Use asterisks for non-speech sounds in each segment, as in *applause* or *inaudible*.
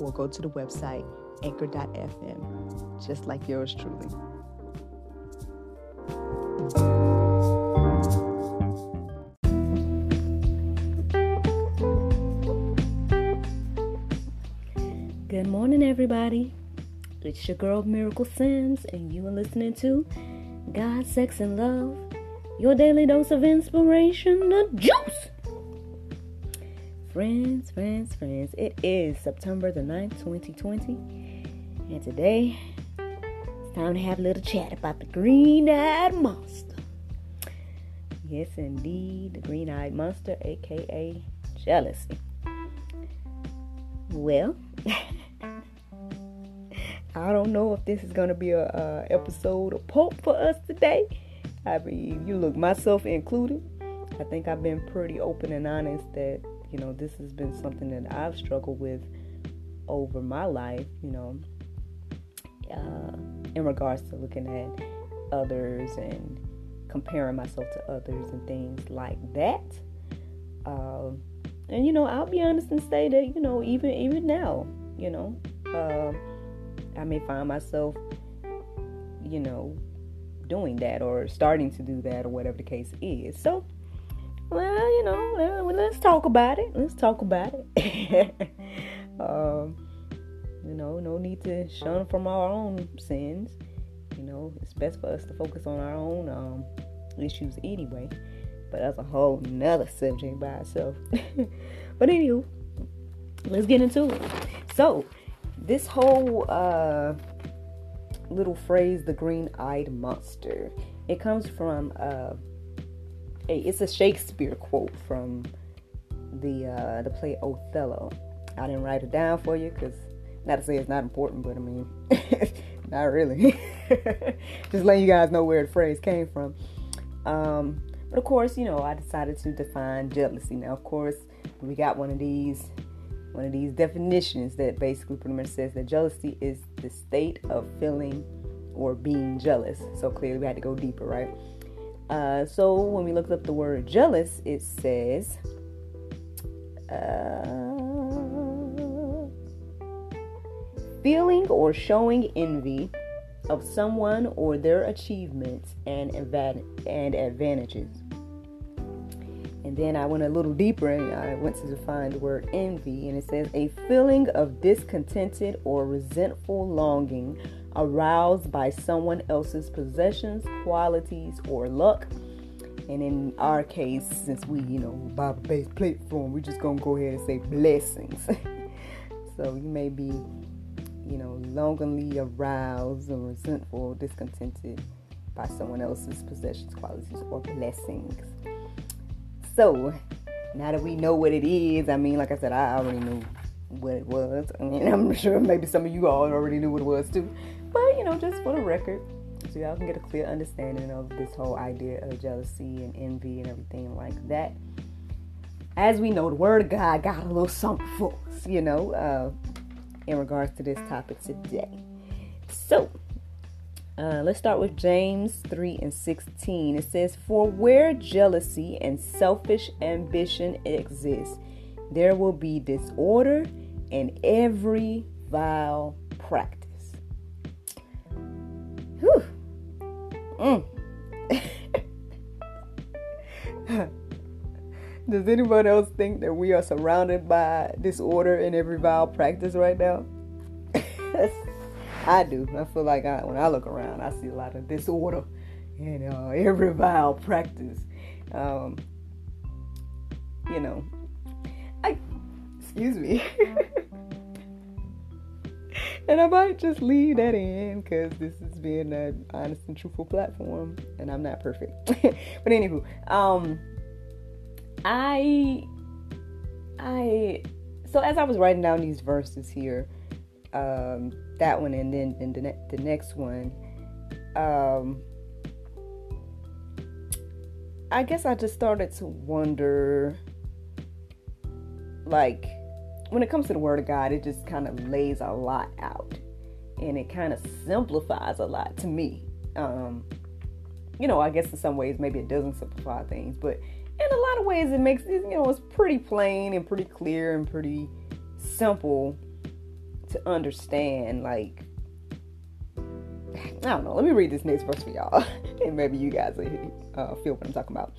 or go to the website anchor.fm, just like yours truly. Good morning, everybody. It's your girl Miracle Sims, and you are listening to God, Sex, and Love, your daily dose of inspiration, the juice. Friends, friends, friends, it is September the 9th, 2020, and today it's time to have a little chat about the green eyed monster. Yes, indeed, the green eyed monster, aka jealousy. Well, *laughs* I don't know if this is going to be a, a episode of Pulp for us today. I mean, you look, myself included. I think I've been pretty open and honest that you know, this has been something that I've struggled with over my life, you know, uh, in regards to looking at others and comparing myself to others and things like that. Uh, and you know, I'll be honest and say that you know, even even now, you know, uh, I may find myself, you know, doing that or starting to do that or whatever the case is. So well, you know, let's talk about it. Let's talk about it. *laughs* um, you know, no need to shun from our own sins. You know, it's best for us to focus on our own um, issues anyway. But that's a whole nother subject by itself. *laughs* but anywho, let's get into it. So, this whole uh, little phrase, the green-eyed monster, it comes from uh, a it's a Shakespeare quote from the uh, the play Othello. I didn't write it down for you because not to say it's not important, but I mean, *laughs* not really. *laughs* Just letting you guys know where the phrase came from. Um, but of course, you know, I decided to define jealousy. Now, of course, we got one of these one of these definitions that basically pretty much says that jealousy is the state of feeling or being jealous. So clearly, we had to go deeper, right? Uh, so when we look up the word jealous, it says uh, feeling or showing envy of someone or their achievements and, and advantages. And then I went a little deeper and I went to define the word envy, and it says a feeling of discontented or resentful longing aroused by someone else's possessions, qualities, or luck. And in our case, since we, you know, Bible based platform, we're just going to go ahead and say blessings. *laughs* so you may be, you know, longingly aroused or resentful, discontented by someone else's possessions, qualities, or blessings. So now that we know what it is, I mean, like I said, I already knew what it was. *laughs* I mean, I'm sure maybe some of you all already knew what it was too. But, you know, just for the record, so y'all can get a clear understanding of this whole idea of jealousy and envy and everything like that. As we know, the Word of God got a little something for us, you know, uh, in regards to this topic today. So, uh, let's start with James 3 and 16. It says, For where jealousy and selfish ambition exist, there will be disorder and every vile practice. Mm. Does anyone else think that we are surrounded by disorder in every vile practice right now? *laughs* I do. I feel like I, when I look around, I see a lot of disorder and uh, every vile practice. Um, you know, I excuse me. *laughs* and I might just leave that in because this is being an honest and truthful platform, and I'm not perfect. *laughs* but anywho, um, I, I, so as I was writing down these verses here, um, that one, and then and the, ne- the next one. Um, I guess I just started to wonder, like, when it comes to the Word of God, it just kind of lays a lot out, and it kind of simplifies a lot to me. Um, you know, I guess in some ways maybe it doesn't simplify things, but in a lot of ways it makes it, you know, it's pretty plain and pretty clear and pretty simple to understand. Like, I don't know. Let me read this next verse for y'all, *laughs* and maybe you guys will uh, feel what I'm talking about.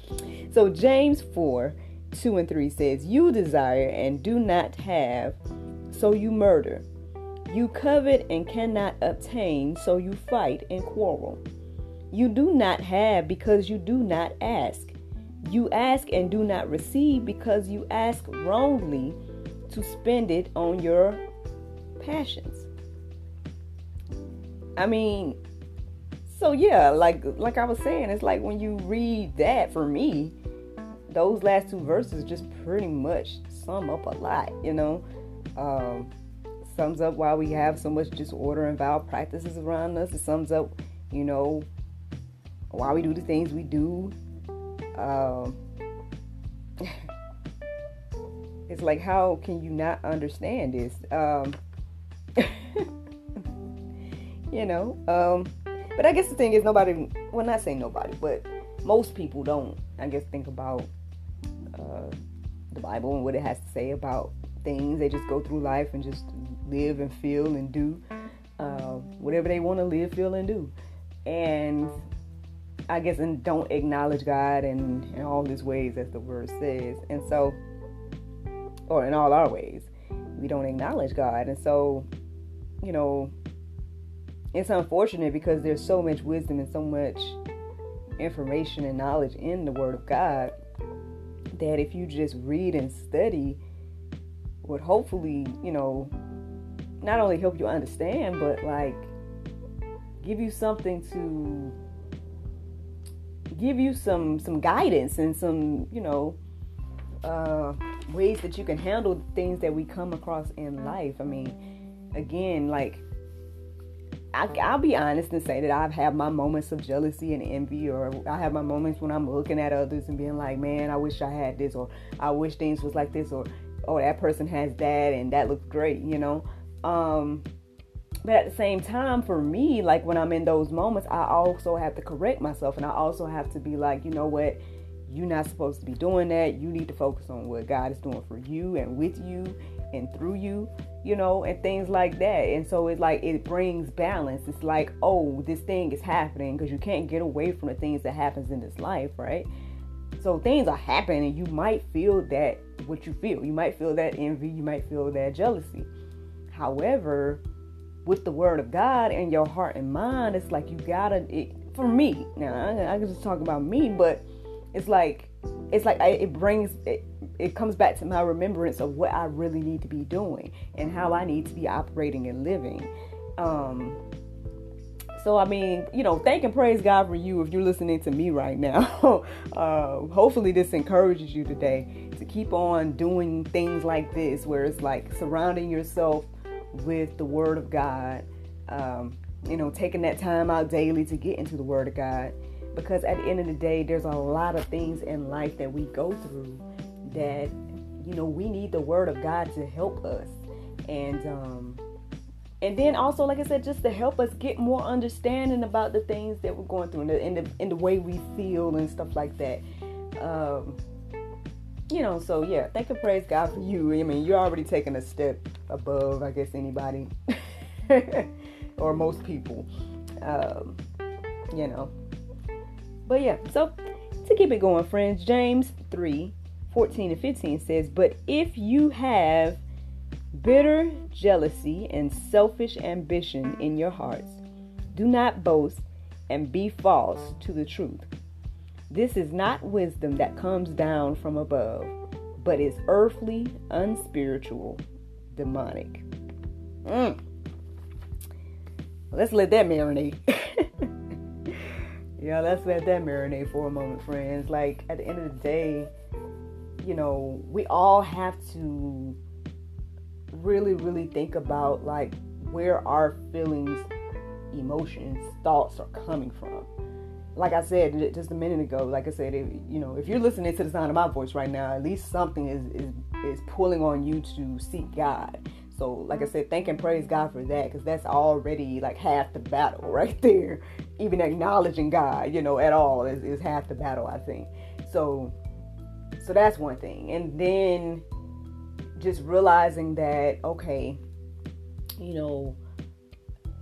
So, James 4 2 and 3 says, You desire and do not have, so you murder. You covet and cannot obtain, so you fight and quarrel. You do not have because you do not ask. You ask and do not receive because you ask wrongly to spend it on your passions. I mean, so yeah, like like I was saying, it's like when you read that for me, those last two verses just pretty much sum up a lot, you know. Um, sums up why we have so much disorder and vile practices around us. It sums up, you know, why we do the things we do. Um, *laughs* it's like, how can you not understand this? Um, *laughs* you know, um, but I guess the thing is, nobody, well, not say nobody, but most people don't, I guess, think about the Bible and what it has to say about things. They just go through life and just live and feel and do uh, whatever they want to live, feel, and do. And I guess, and don't acknowledge God in, in all His ways, as the word says. And so, or in all our ways, we don't acknowledge God. And so, you know, it's unfortunate because there's so much wisdom and so much information and knowledge in the Word of God that if you just read and study, would hopefully, you know, not only help you understand, but like give you something to give you some some guidance and some you know uh, ways that you can handle things that we come across in life. I mean, again, like I, will be honest and say that I've had my moments of jealousy and envy, or I have my moments when I'm looking at others and being like, man, I wish I had this, or I wish things was like this, or oh, that person has that and that looks great, you know. Um, but at the same time, for me, like when I'm in those moments, I also have to correct myself and I also have to be like, you know what? You're not supposed to be doing that. You need to focus on what God is doing for you and with you and through you, you know, and things like that. And so it's like it brings balance. It's like, oh, this thing is happening because you can't get away from the things that happens in this life, right? So things are happening. You might feel that what you feel. You might feel that envy. You might feel that jealousy. However, with the word of God in your heart and mind, it's like you gotta. It, for me, now I, I can just talk about me, but it's like it's like I, it brings it, it comes back to my remembrance of what I really need to be doing and how I need to be operating and living. Um, so I mean, you know, thank and praise God for you if you're listening to me right now. uh, *laughs* hopefully, this encourages you today to keep on doing things like this, where it's like surrounding yourself with the Word of God. Um, you know, taking that time out daily to get into the Word of God. Because at the end of the day, there's a lot of things in life that we go through that, you know, we need the Word of God to help us. And, um, and then also, like I said, just to help us get more understanding about the things that we're going through and the, in the, in the way we feel and stuff like that. Um, you know, so yeah, thank and praise God for you. I mean, you're already taking a step above, I guess, anybody *laughs* or most people. Um, you know. But yeah, so to keep it going, friends, James 3 14 and 15 says, But if you have bitter jealousy and selfish ambition in your hearts, do not boast and be false to the truth. This is not wisdom that comes down from above, but is earthly, unspiritual, demonic. Mm. Let's let that marinate. *laughs* yeah, let's let that marinate for a moment, friends. Like, at the end of the day, you know, we all have to really, really think about, like, where our feelings, emotions, thoughts are coming from. Like I said just a minute ago, like I said, if, you know, if you're listening to the sound of my voice right now, at least something is is is pulling on you to seek God. So, like I mm-hmm. said, thank and praise God for that because that's already like half the battle *laughs* right there. Even acknowledging God, you know, at all is, is half the battle, I think. So, so that's one thing. And then just realizing that, okay, you know,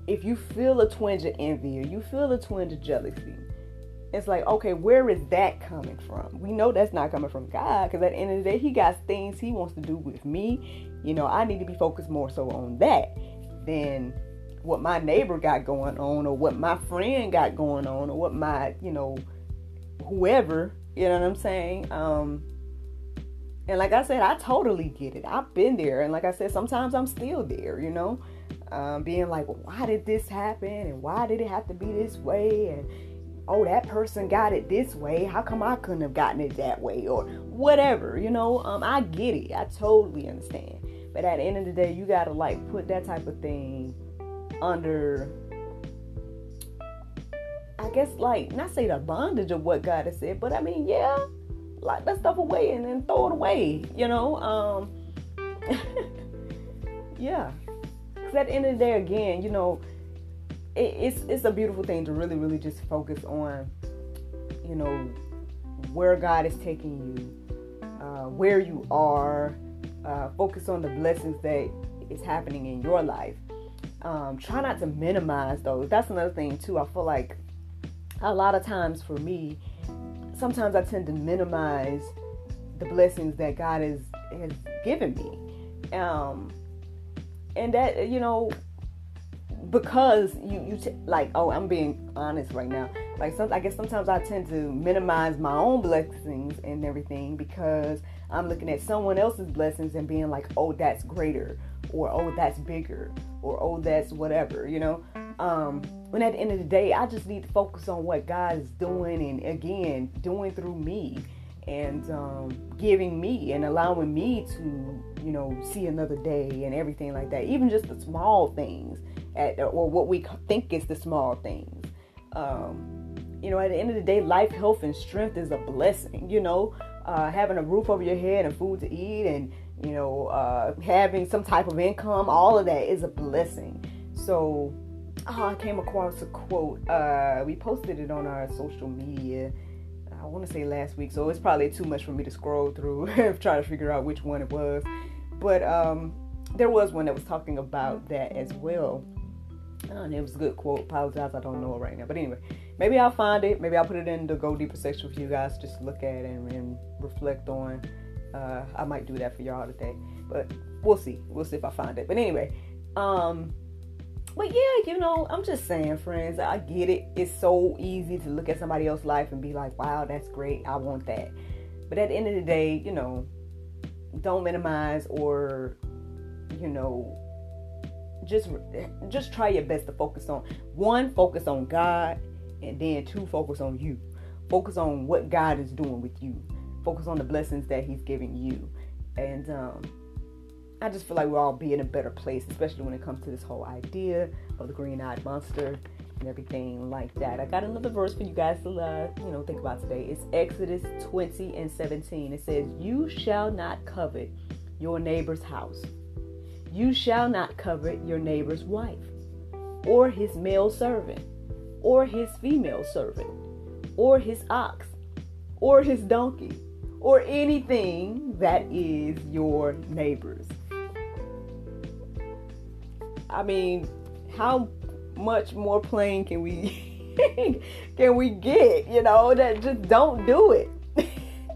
if you feel a twinge of envy or you feel a twinge of jealousy, it's like, okay, where is that coming from? We know that's not coming from God because at the end of the day, He got things He wants to do with me. You know, I need to be focused more so on that than what my neighbor got going on or what my friend got going on or what my, you know, whoever, you know what I'm saying? Um, and like I said, I totally get it. I've been there. And like I said, sometimes I'm still there, you know, um, being like, why did this happen? And why did it have to be this way? And, oh, that person got it this way. How come I couldn't have gotten it that way? Or whatever, you know, um, I get it. I totally understand. But at the end of the day, you got to like put that type of thing under I guess like not say the bondage of what God has said, but I mean, yeah, lock that stuff away and then throw it away, you know. Um *laughs* yeah. Cause at the end of the day again, you know, it, it's it's a beautiful thing to really, really just focus on, you know, where God is taking you, uh, where you are, uh, focus on the blessings that is happening in your life. Um, try not to minimize those. That's another thing too. I feel like a lot of times for me, sometimes I tend to minimize the blessings that God has has given me, um, and that you know because you you t- like oh I'm being honest right now like some I guess sometimes I tend to minimize my own blessings and everything because I'm looking at someone else's blessings and being like oh that's greater or oh that's bigger or oh that's whatever you know? Um when at the end of the day I just need to focus on what God is doing and again doing through me and um, giving me and allowing me to you know see another day and everything like that. Even just the small things at or what we think is the small things. Um, you know at the end of the day life health and strength is a blessing you know uh, having a roof over your head and food to eat and you know uh, having some type of income all of that is a blessing so oh, i came across a quote uh, we posted it on our social media I want to say last week, so it's probably too much for me to scroll through *laughs* trying to figure out which one it was. But um, there was one that was talking about that as well. Oh, and it was a good quote. Apologize, I don't know it right now. But anyway, maybe I'll find it. Maybe I'll put it in the Go Deeper section for you guys just to look at and, and reflect on. Uh, I might do that for y'all today. But we'll see. We'll see if I find it. But anyway, um, but yeah, you know, I'm just saying, friends, I get it. It's so easy to look at somebody else's life and be like, wow, that's great. I want that. But at the end of the day, you know, don't minimize or, you know, just just try your best to focus on one, focus on God, and then two, focus on you. Focus on what God is doing with you. Focus on the blessings that He's giving you. And um I just feel like we'll all be in a better place, especially when it comes to this whole idea of the green-eyed monster and everything like that. I got another verse for you guys to, uh, you know, think about today. It's Exodus 20 and 17. It says, "You shall not covet your neighbor's house. You shall not covet your neighbor's wife, or his male servant, or his female servant, or his ox, or his donkey." Or anything that is your neighbor's. I mean, how much more plain can we *laughs* can we get? You know, that just don't do it. *laughs*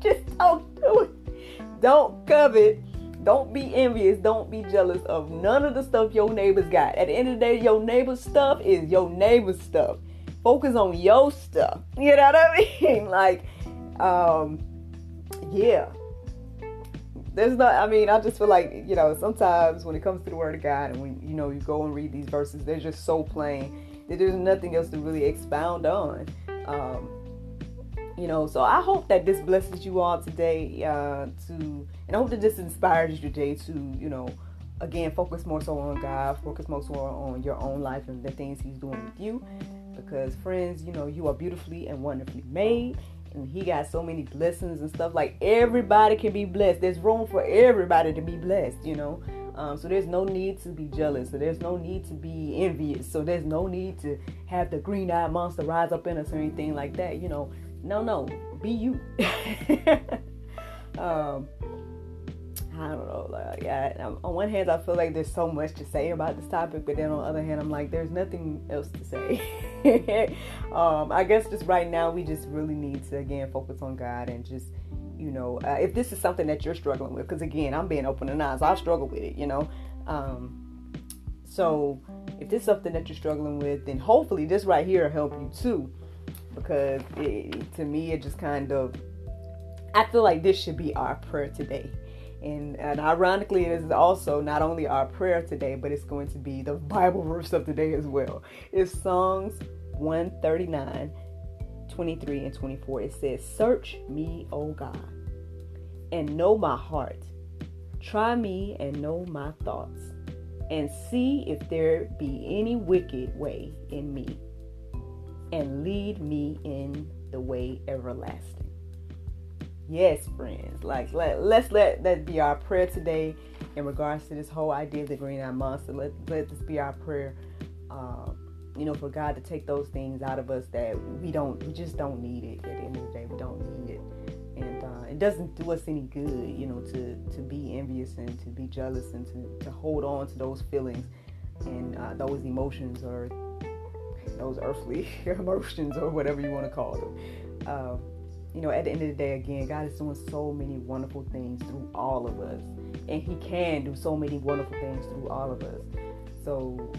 just don't do it. Don't covet. Don't be envious. Don't be jealous of none of the stuff your neighbors got. At the end of the day, your neighbor's stuff is your neighbor's stuff. Focus on your stuff. You know what I mean? *laughs* Like, um, yeah there's not i mean i just feel like you know sometimes when it comes to the word of god and when you know you go and read these verses they're just so plain that there's nothing else to really expound on um, you know so i hope that this blesses you all today uh, to and i hope that this inspires you today to you know again, focus more so on God, focus more so on your own life and the things He's doing with you. Because, friends, you know, you are beautifully and wonderfully made. And He got so many blessings and stuff. Like, everybody can be blessed. There's room for everybody to be blessed, you know. Um, so there's no need to be jealous. So there's no need to be envious. So there's no need to have the green eyed monster rise up in us or anything like that. You know, no, no, be you. *laughs* um, I don't know. Like, yeah, on one hand, I feel like there's so much to say about this topic, but then on the other hand, I'm like, there's nothing else to say. *laughs* um, I guess just right now, we just really need to again focus on God and just, you know, uh, if this is something that you're struggling with, because again, I'm being open and honest, I struggle with it, you know. Um, so if this is something that you're struggling with, then hopefully this right here will help you too, because it, to me, it just kind of, I feel like this should be our prayer today and, and ironically, it is also not only our prayer today, but it's going to be the *laughs* Bible verse of the day as well. It's Psalms 139, 23, and 24. It says, Search me, O God, and know my heart. Try me and know my thoughts, and see if there be any wicked way in me, and lead me in the way everlasting. Yes, friends. Like let let's let that be our prayer today in regards to this whole idea of the green eye monster. Let let this be our prayer. Um, you know, for God to take those things out of us that we don't, we just don't need it. At the end of the day, we don't need it, and uh, it doesn't do us any good. You know, to to be envious and to be jealous and to to hold on to those feelings and uh, those emotions or those earthly *laughs* emotions or whatever you want to call them. Um, you know, at the end of the day, again, God is doing so many wonderful things through all of us. And He can do so many wonderful things through all of us. So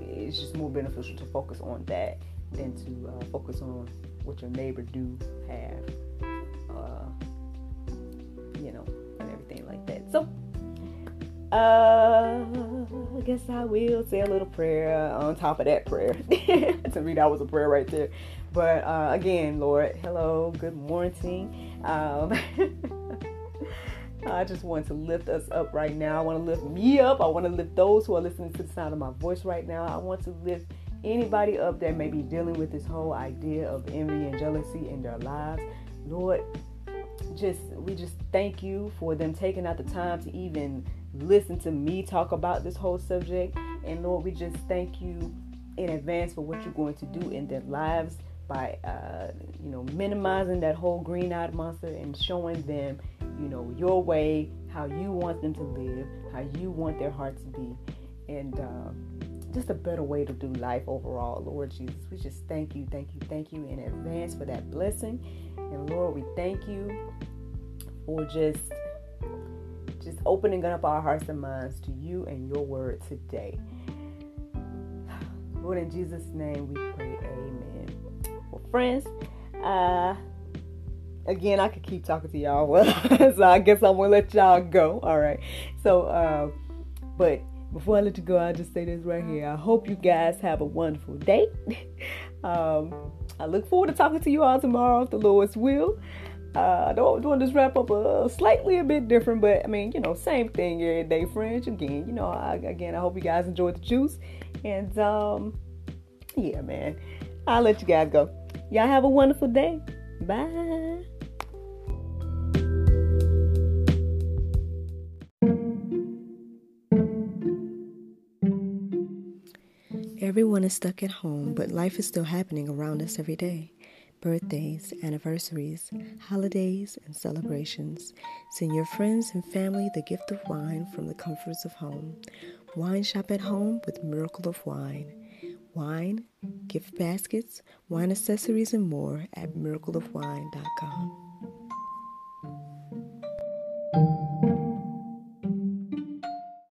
it's just more beneficial to focus on that than to uh, focus on what your neighbor do have, uh, you know, and everything like that. So, uh, I guess I will say a little prayer on top of that prayer. *laughs* to me, that was a prayer right there. But uh, again, Lord, hello, good morning. Um, *laughs* I just want to lift us up right now. I want to lift me up. I want to lift those who are listening to the sound of my voice right now. I want to lift anybody up that may be dealing with this whole idea of envy and jealousy in their lives. Lord, just we just thank you for them taking out the time to even listen to me talk about this whole subject. And Lord, we just thank you in advance for what you're going to do in their lives by uh, you know minimizing that whole green-eyed monster and showing them you know your way how you want them to live how you want their heart to be. And uh, just a better way to do life overall lord jesus. We just thank you thank you thank you in advance for that blessing. And lord we thank you for just just opening up our hearts and minds to you and your word today. *sighs* Lord in jesus name we pray amen friends. Uh, again, I could keep talking to y'all, well, *laughs* so I guess I'm gonna let y'all go. All right. So, uh, but before I let you go, I'll just say this right here. I hope you guys have a wonderful day. *laughs* um, I look forward to talking to you all tomorrow if the Lord's will. Uh, I don't want this wrap up a slightly a bit different, but I mean, you know, same thing every day, friends. Again, you know, I, again, I hope you guys enjoyed the juice, and um, yeah, man, I'll let you guys go. Y'all have a wonderful day. Bye. Everyone is stuck at home, but life is still happening around us every day. Birthdays, anniversaries, holidays, and celebrations. Send your friends and family the gift of wine from the comforts of home. Wine shop at home with Miracle of Wine wine, gift baskets, wine accessories, and more at miracleofwine.com.